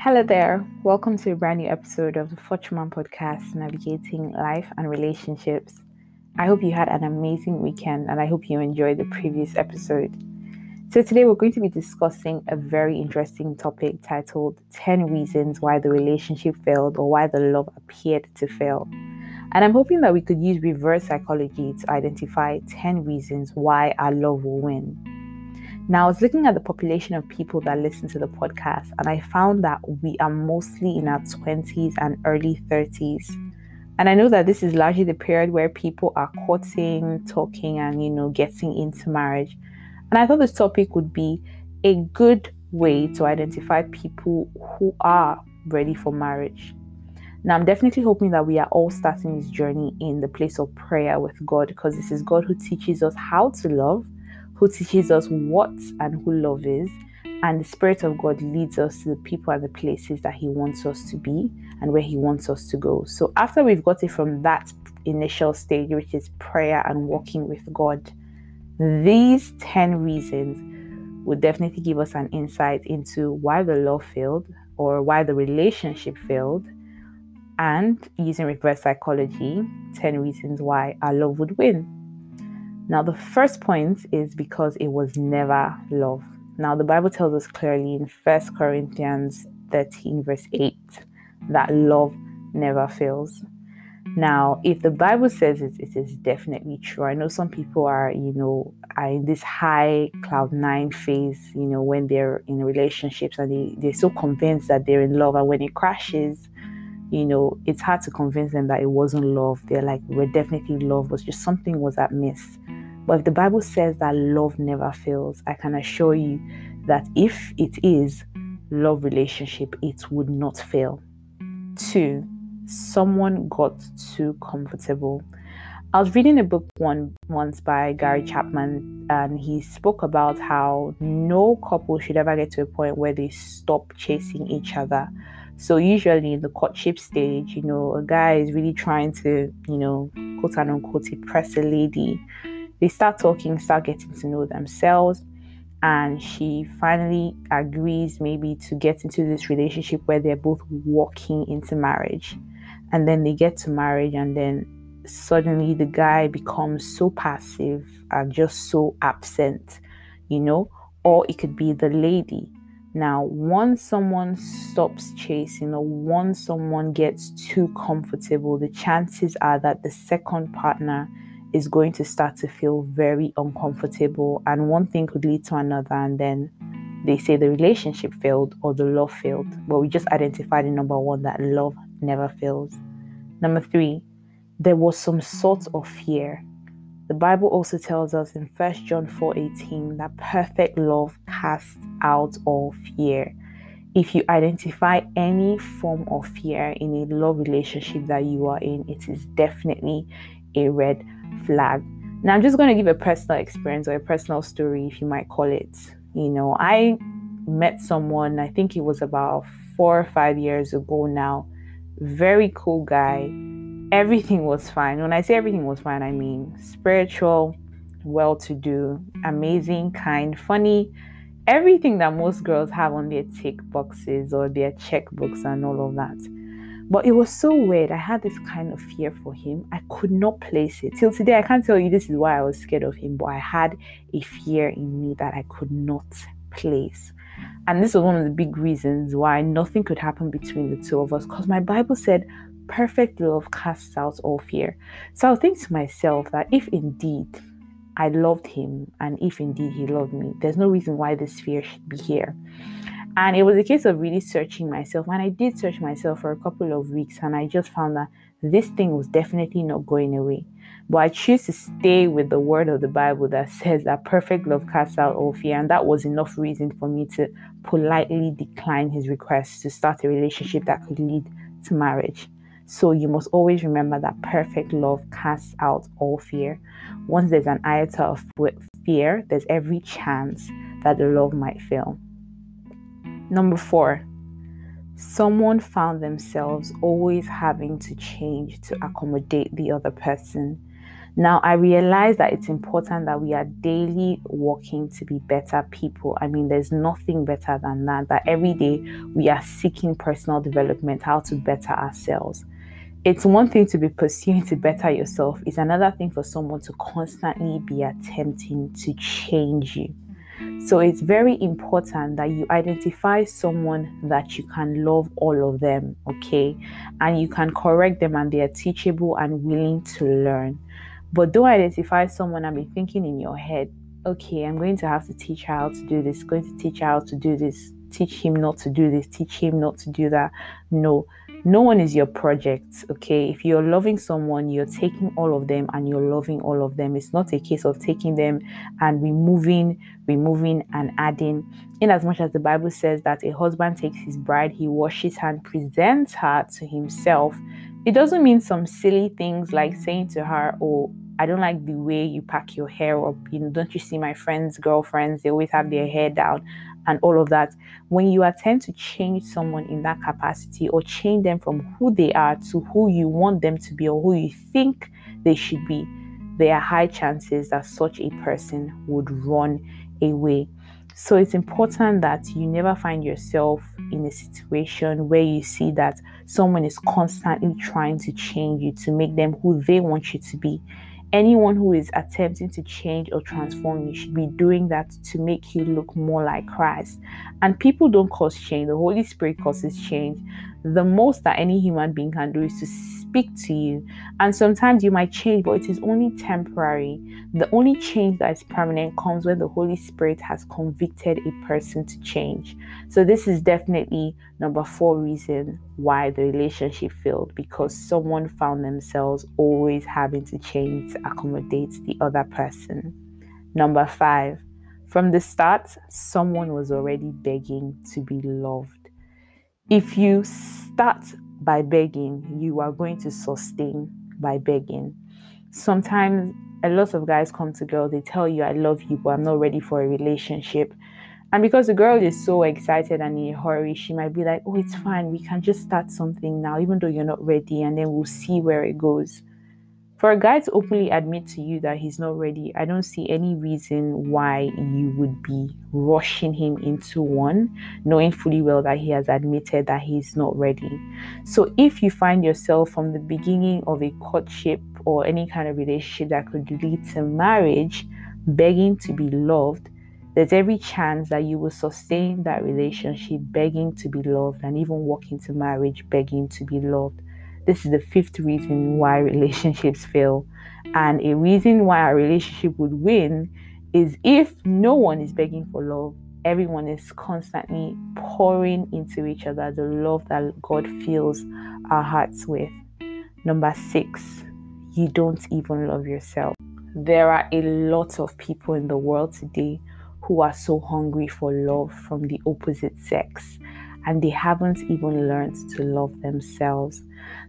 Hello there. Welcome to a brand new episode of the Fortune Man podcast, Navigating Life and Relationships. I hope you had an amazing weekend and I hope you enjoyed the previous episode. So, today we're going to be discussing a very interesting topic titled 10 Reasons Why the Relationship Failed or Why the Love Appeared to Fail. And I'm hoping that we could use reverse psychology to identify 10 reasons why our love will win. Now, I was looking at the population of people that listen to the podcast, and I found that we are mostly in our 20s and early 30s. And I know that this is largely the period where people are courting, talking, and you know, getting into marriage. And I thought this topic would be a good way to identify people who are ready for marriage. Now, I'm definitely hoping that we are all starting this journey in the place of prayer with God because this is God who teaches us how to love, who teaches us what and who love is, and the Spirit of God leads us to the people and the places that He wants us to be and where He wants us to go. So, after we've got it from that initial stage, which is prayer and walking with God, these 10 reasons would definitely give us an insight into why the love failed or why the relationship failed and using reverse psychology 10 reasons why our love would win. Now, the first point is because it was never love. Now, the Bible tells us clearly in 1 Corinthians 13, verse 8, that love never fails. Now, if the Bible says it, it is definitely true. I know some people are, you know, are in this high cloud nine phase, you know, when they're in relationships and they, they're so convinced that they're in love. And when it crashes, you know, it's hard to convince them that it wasn't love. They're like, we're definitely love, was just something was at miss. But if the Bible says that love never fails, I can assure you that if it is love relationship, it would not fail. Two, someone got too comfortable. I was reading a book one once by Gary Chapman, and he spoke about how no couple should ever get to a point where they stop chasing each other so usually in the courtship stage, you know, a guy is really trying to, you know, quote unquote, impress a lady. They start talking, start getting to know themselves, and she finally agrees maybe to get into this relationship where they're both walking into marriage. And then they get to marriage, and then suddenly the guy becomes so passive and just so absent, you know, or it could be the lady now, once someone stops chasing or once someone gets too comfortable, the chances are that the second partner is going to start to feel very uncomfortable, and one thing could lead to another, and then they say the relationship failed or the love failed. But we just identified in number one that love never fails. Number three, there was some sort of fear the Bible also tells us in 1 John 4:18 that perfect love casts out all fear. If you identify any form of fear in a love relationship that you are in, it is definitely a red flag. Now, I'm just going to give a personal experience or a personal story, if you might call it. You know, I met someone, I think it was about four or five years ago now. Very cool guy everything was fine. When I say everything was fine, I mean spiritual, well to do, amazing, kind, funny, everything that most girls have on their tick boxes or their checkbooks and all of that. But it was so weird. I had this kind of fear for him. I could not place it. Till today, I can't tell you this is why I was scared of him, but I had a fear in me that I could not place. And this was one of the big reasons why nothing could happen between the two of us. Because my Bible said, perfect love casts out all fear. So I'll think to myself that if indeed I loved him and if indeed he loved me, there's no reason why this fear should be here. And it was a case of really searching myself. And I did search myself for a couple of weeks and I just found that this thing was definitely not going away. But I choose to stay with the word of the Bible that says that perfect love casts out all fear. And that was enough reason for me to politely decline his request to start a relationship that could lead to marriage. So you must always remember that perfect love casts out all fear. Once there's an iota of fear, there's every chance that the love might fail. Number four, someone found themselves always having to change to accommodate the other person. Now, I realize that it's important that we are daily working to be better people. I mean, there's nothing better than that, that every day we are seeking personal development, how to better ourselves. It's one thing to be pursuing to better yourself, it's another thing for someone to constantly be attempting to change you. So it's very important that you identify someone that you can love all of them, okay? And you can correct them and they are teachable and willing to learn. But don't identify someone and be thinking in your head, okay, I'm going to have to teach her how to do this, going to teach her how to do this, teach him not to do this, teach him not to do that. No, no one is your project, okay? If you're loving someone, you're taking all of them and you're loving all of them. It's not a case of taking them and removing, removing, and adding. In as much as the Bible says that a husband takes his bride, he washes her and presents her to himself, it doesn't mean some silly things like saying to her, Oh, I don't like the way you pack your hair up. You know, don't you see my friends, girlfriends, they always have their hair down and all of that. When you attempt to change someone in that capacity or change them from who they are to who you want them to be or who you think they should be, there are high chances that such a person would run away. So it's important that you never find yourself in a situation where you see that someone is constantly trying to change you to make them who they want you to be anyone who is attempting to change or transform you should be doing that to make you look more like Christ. And people don't cause change, the Holy Spirit causes change. The most that any human being can do is to speak to you. And sometimes you might change, but it is only temporary. The only change that is permanent comes when the Holy Spirit has convicted a person to change. So, this is definitely number four reason why the relationship failed because someone found themselves always having to change to accommodate the other person. Number five, from the start, someone was already begging to be loved. If you start by begging, you are going to sustain by begging. Sometimes a lot of guys come to girls, they tell you, I love you, but I'm not ready for a relationship. And because the girl is so excited and in a hurry, she might be like, Oh, it's fine. We can just start something now, even though you're not ready, and then we'll see where it goes. For a guy to openly admit to you that he's not ready, I don't see any reason why you would be rushing him into one, knowing fully well that he has admitted that he's not ready. So, if you find yourself from the beginning of a courtship or any kind of relationship that could lead to marriage, begging to be loved, there's every chance that you will sustain that relationship begging to be loved and even walk into marriage begging to be loved. This is the fifth reason why relationships fail. And a reason why a relationship would win is if no one is begging for love, everyone is constantly pouring into each other the love that God fills our hearts with. Number six, you don't even love yourself. There are a lot of people in the world today who are so hungry for love from the opposite sex and they haven't even learned to love themselves.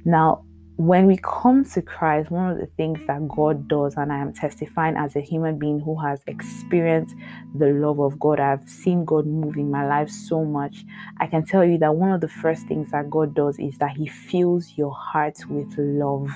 Now, when we come to Christ, one of the things that God does, and I am testifying as a human being who has experienced the love of God, I've seen God move in my life so much. I can tell you that one of the first things that God does is that He fills your heart with love.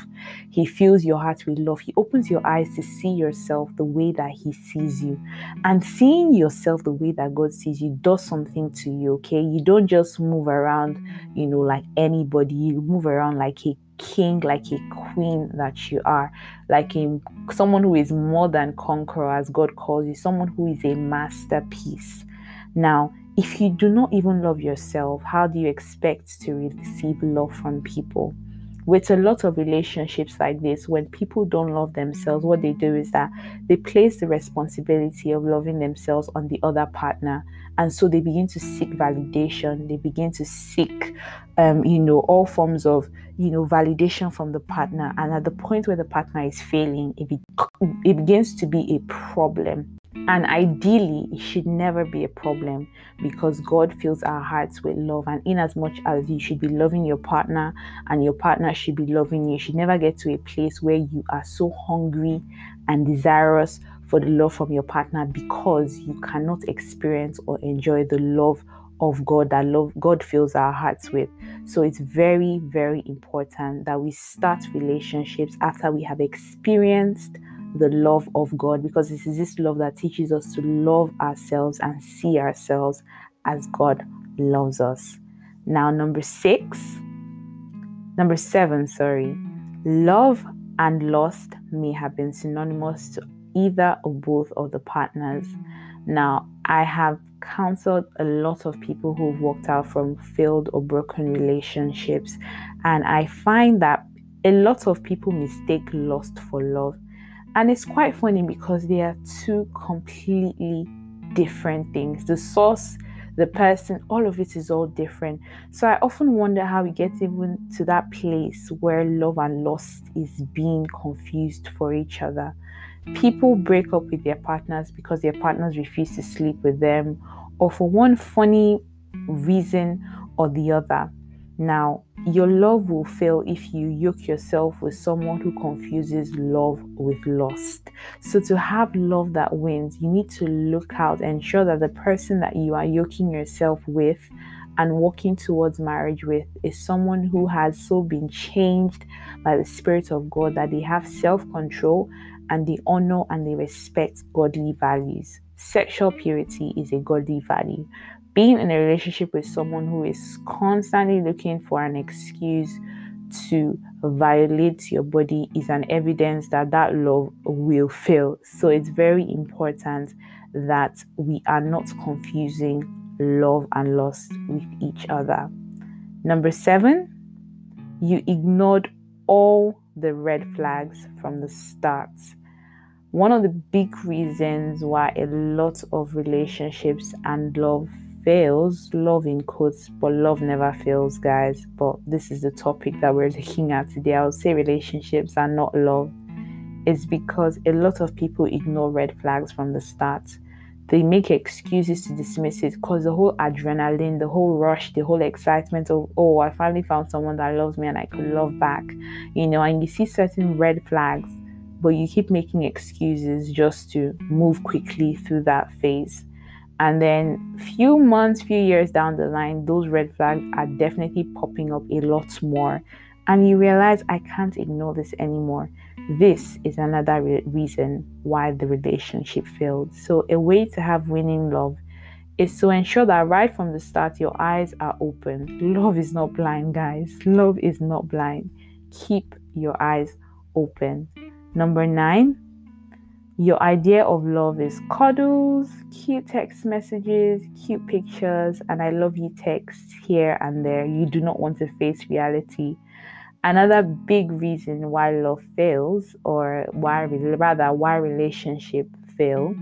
He fills your heart with love. He opens your eyes to see yourself the way that He sees you. And seeing yourself the way that God sees you does something to you, okay? You don't just move around, you know, like anybody, you move around like a king, like a queen that you are, like a, someone who is more than conqueror, as God calls you, someone who is a masterpiece. Now, if you do not even love yourself, how do you expect to receive love from people? With a lot of relationships like this, when people don't love themselves, what they do is that they place the responsibility of loving themselves on the other partner. And so they begin to seek validation. They begin to seek um, you know all forms of you know validation from the partner. And at the point where the partner is failing it, be- it begins to be a problem and ideally, it should never be a problem because God fills our hearts with love. And in as much as you should be loving your partner and your partner should be loving you, you should never get to a place where you are so hungry and desirous for the love from your partner because you cannot experience or enjoy the love of God that love God fills our hearts with. So it's very, very important that we start relationships after we have experienced the love of God because this is this love that teaches us to love ourselves and see ourselves as God loves us. Now, number six, number seven, sorry, love and lust may have been synonymous to either or both of the partners. Now, I have counseled a lot of people who've walked out from failed or broken relationships, and I find that a lot of people mistake lust for love. And it's quite funny because they are two completely different things. The source, the person, all of it is all different. So I often wonder how we get even to that place where love and lust is being confused for each other. People break up with their partners because their partners refuse to sleep with them, or for one funny reason or the other. Now, your love will fail if you yoke yourself with someone who confuses love with lust. So, to have love that wins, you need to look out and ensure that the person that you are yoking yourself with and walking towards marriage with is someone who has so been changed by the Spirit of God that they have self control and they honor and they respect godly values. Sexual purity is a godly value. Being in a relationship with someone who is constantly looking for an excuse to violate your body is an evidence that that love will fail. So it's very important that we are not confusing love and lust with each other. Number seven, you ignored all the red flags from the start. One of the big reasons why a lot of relationships and love fails, love in quotes, but love never fails, guys. But this is the topic that we're looking at today. I would say relationships are not love. It's because a lot of people ignore red flags from the start. They make excuses to dismiss it because the whole adrenaline, the whole rush, the whole excitement of, oh, I finally found someone that loves me and I could love back, you know, and you see certain red flags but you keep making excuses just to move quickly through that phase. And then few months, few years down the line, those red flags are definitely popping up a lot more. And you realize I can't ignore this anymore. This is another re- reason why the relationship failed. So, a way to have winning love is to ensure that right from the start your eyes are open. Love is not blind, guys. Love is not blind. Keep your eyes open. Number nine, your idea of love is cuddles, cute text messages, cute pictures, and I love you texts here and there. You do not want to face reality. Another big reason why love fails, or why rather why relationship fail,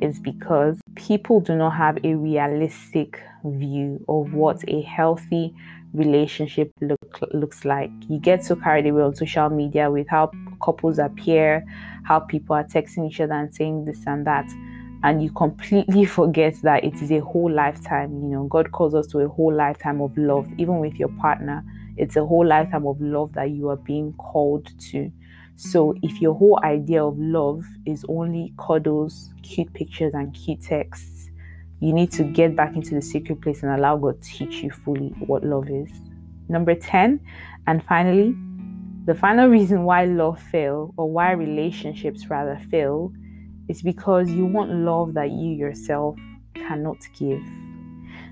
is because people do not have a realistic view of what a healthy relationship look, looks like. You get so carried away on social media with how couples appear, how people are texting each other and saying this and that. And you completely forget that it is a whole lifetime. You know, God calls us to a whole lifetime of love, even with your partner. It's a whole lifetime of love that you are being called to. So, if your whole idea of love is only cuddles, cute pictures, and cute texts, you need to get back into the secret place and allow God to teach you fully what love is. Number 10, and finally, the final reason why love fail or why mm. relationships rather fail is because you want love that you yourself cannot give.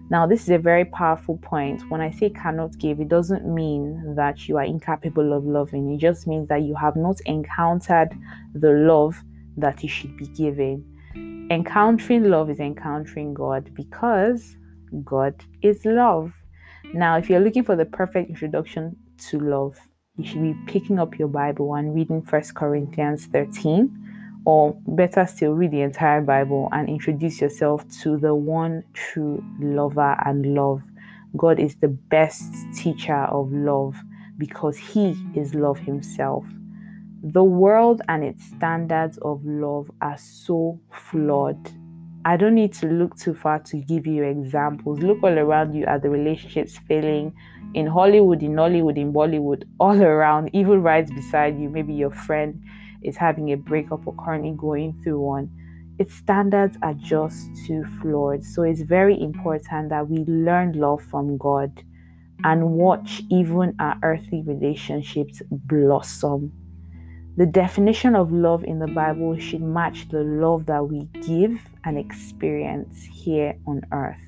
Now, this is a very powerful point. When I say cannot give, it doesn't mean that you are incapable of loving. It just means that you have not encountered the love that you should be giving. Encountering love is encountering God because God is love. Now, if you're looking for the perfect introduction to love, you should be picking up your Bible and reading First Corinthians 13, or better still, read the entire Bible and introduce yourself to the one true lover and love. God is the best teacher of love because He is love Himself. The world and its standards of love are so flawed. I don't need to look too far to give you examples. Look all around you at the relationships failing in Hollywood, in Nollywood, in Bollywood, all around, even right beside you. Maybe your friend is having a breakup or currently going through one. Its standards are just too flawed. So it's very important that we learn love from God and watch even our earthly relationships blossom. The definition of love in the Bible should match the love that we give and experience here on earth.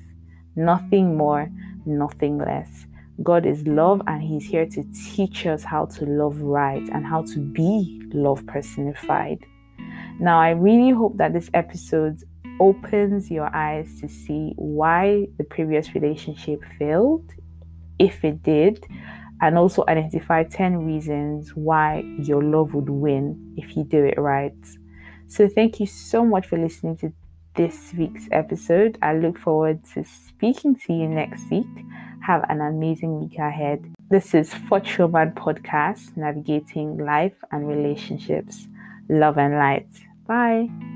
Nothing more, nothing less. God is love and He's here to teach us how to love right and how to be love personified. Now, I really hope that this episode opens your eyes to see why the previous relationship failed, if it did, and also identify 10 reasons why your love would win if you do it right. So, thank you so much for listening to this week's episode. I look forward to speaking to you next week. Have an amazing week ahead. This is Woman Podcast, navigating life and relationships. Love and light. Bye.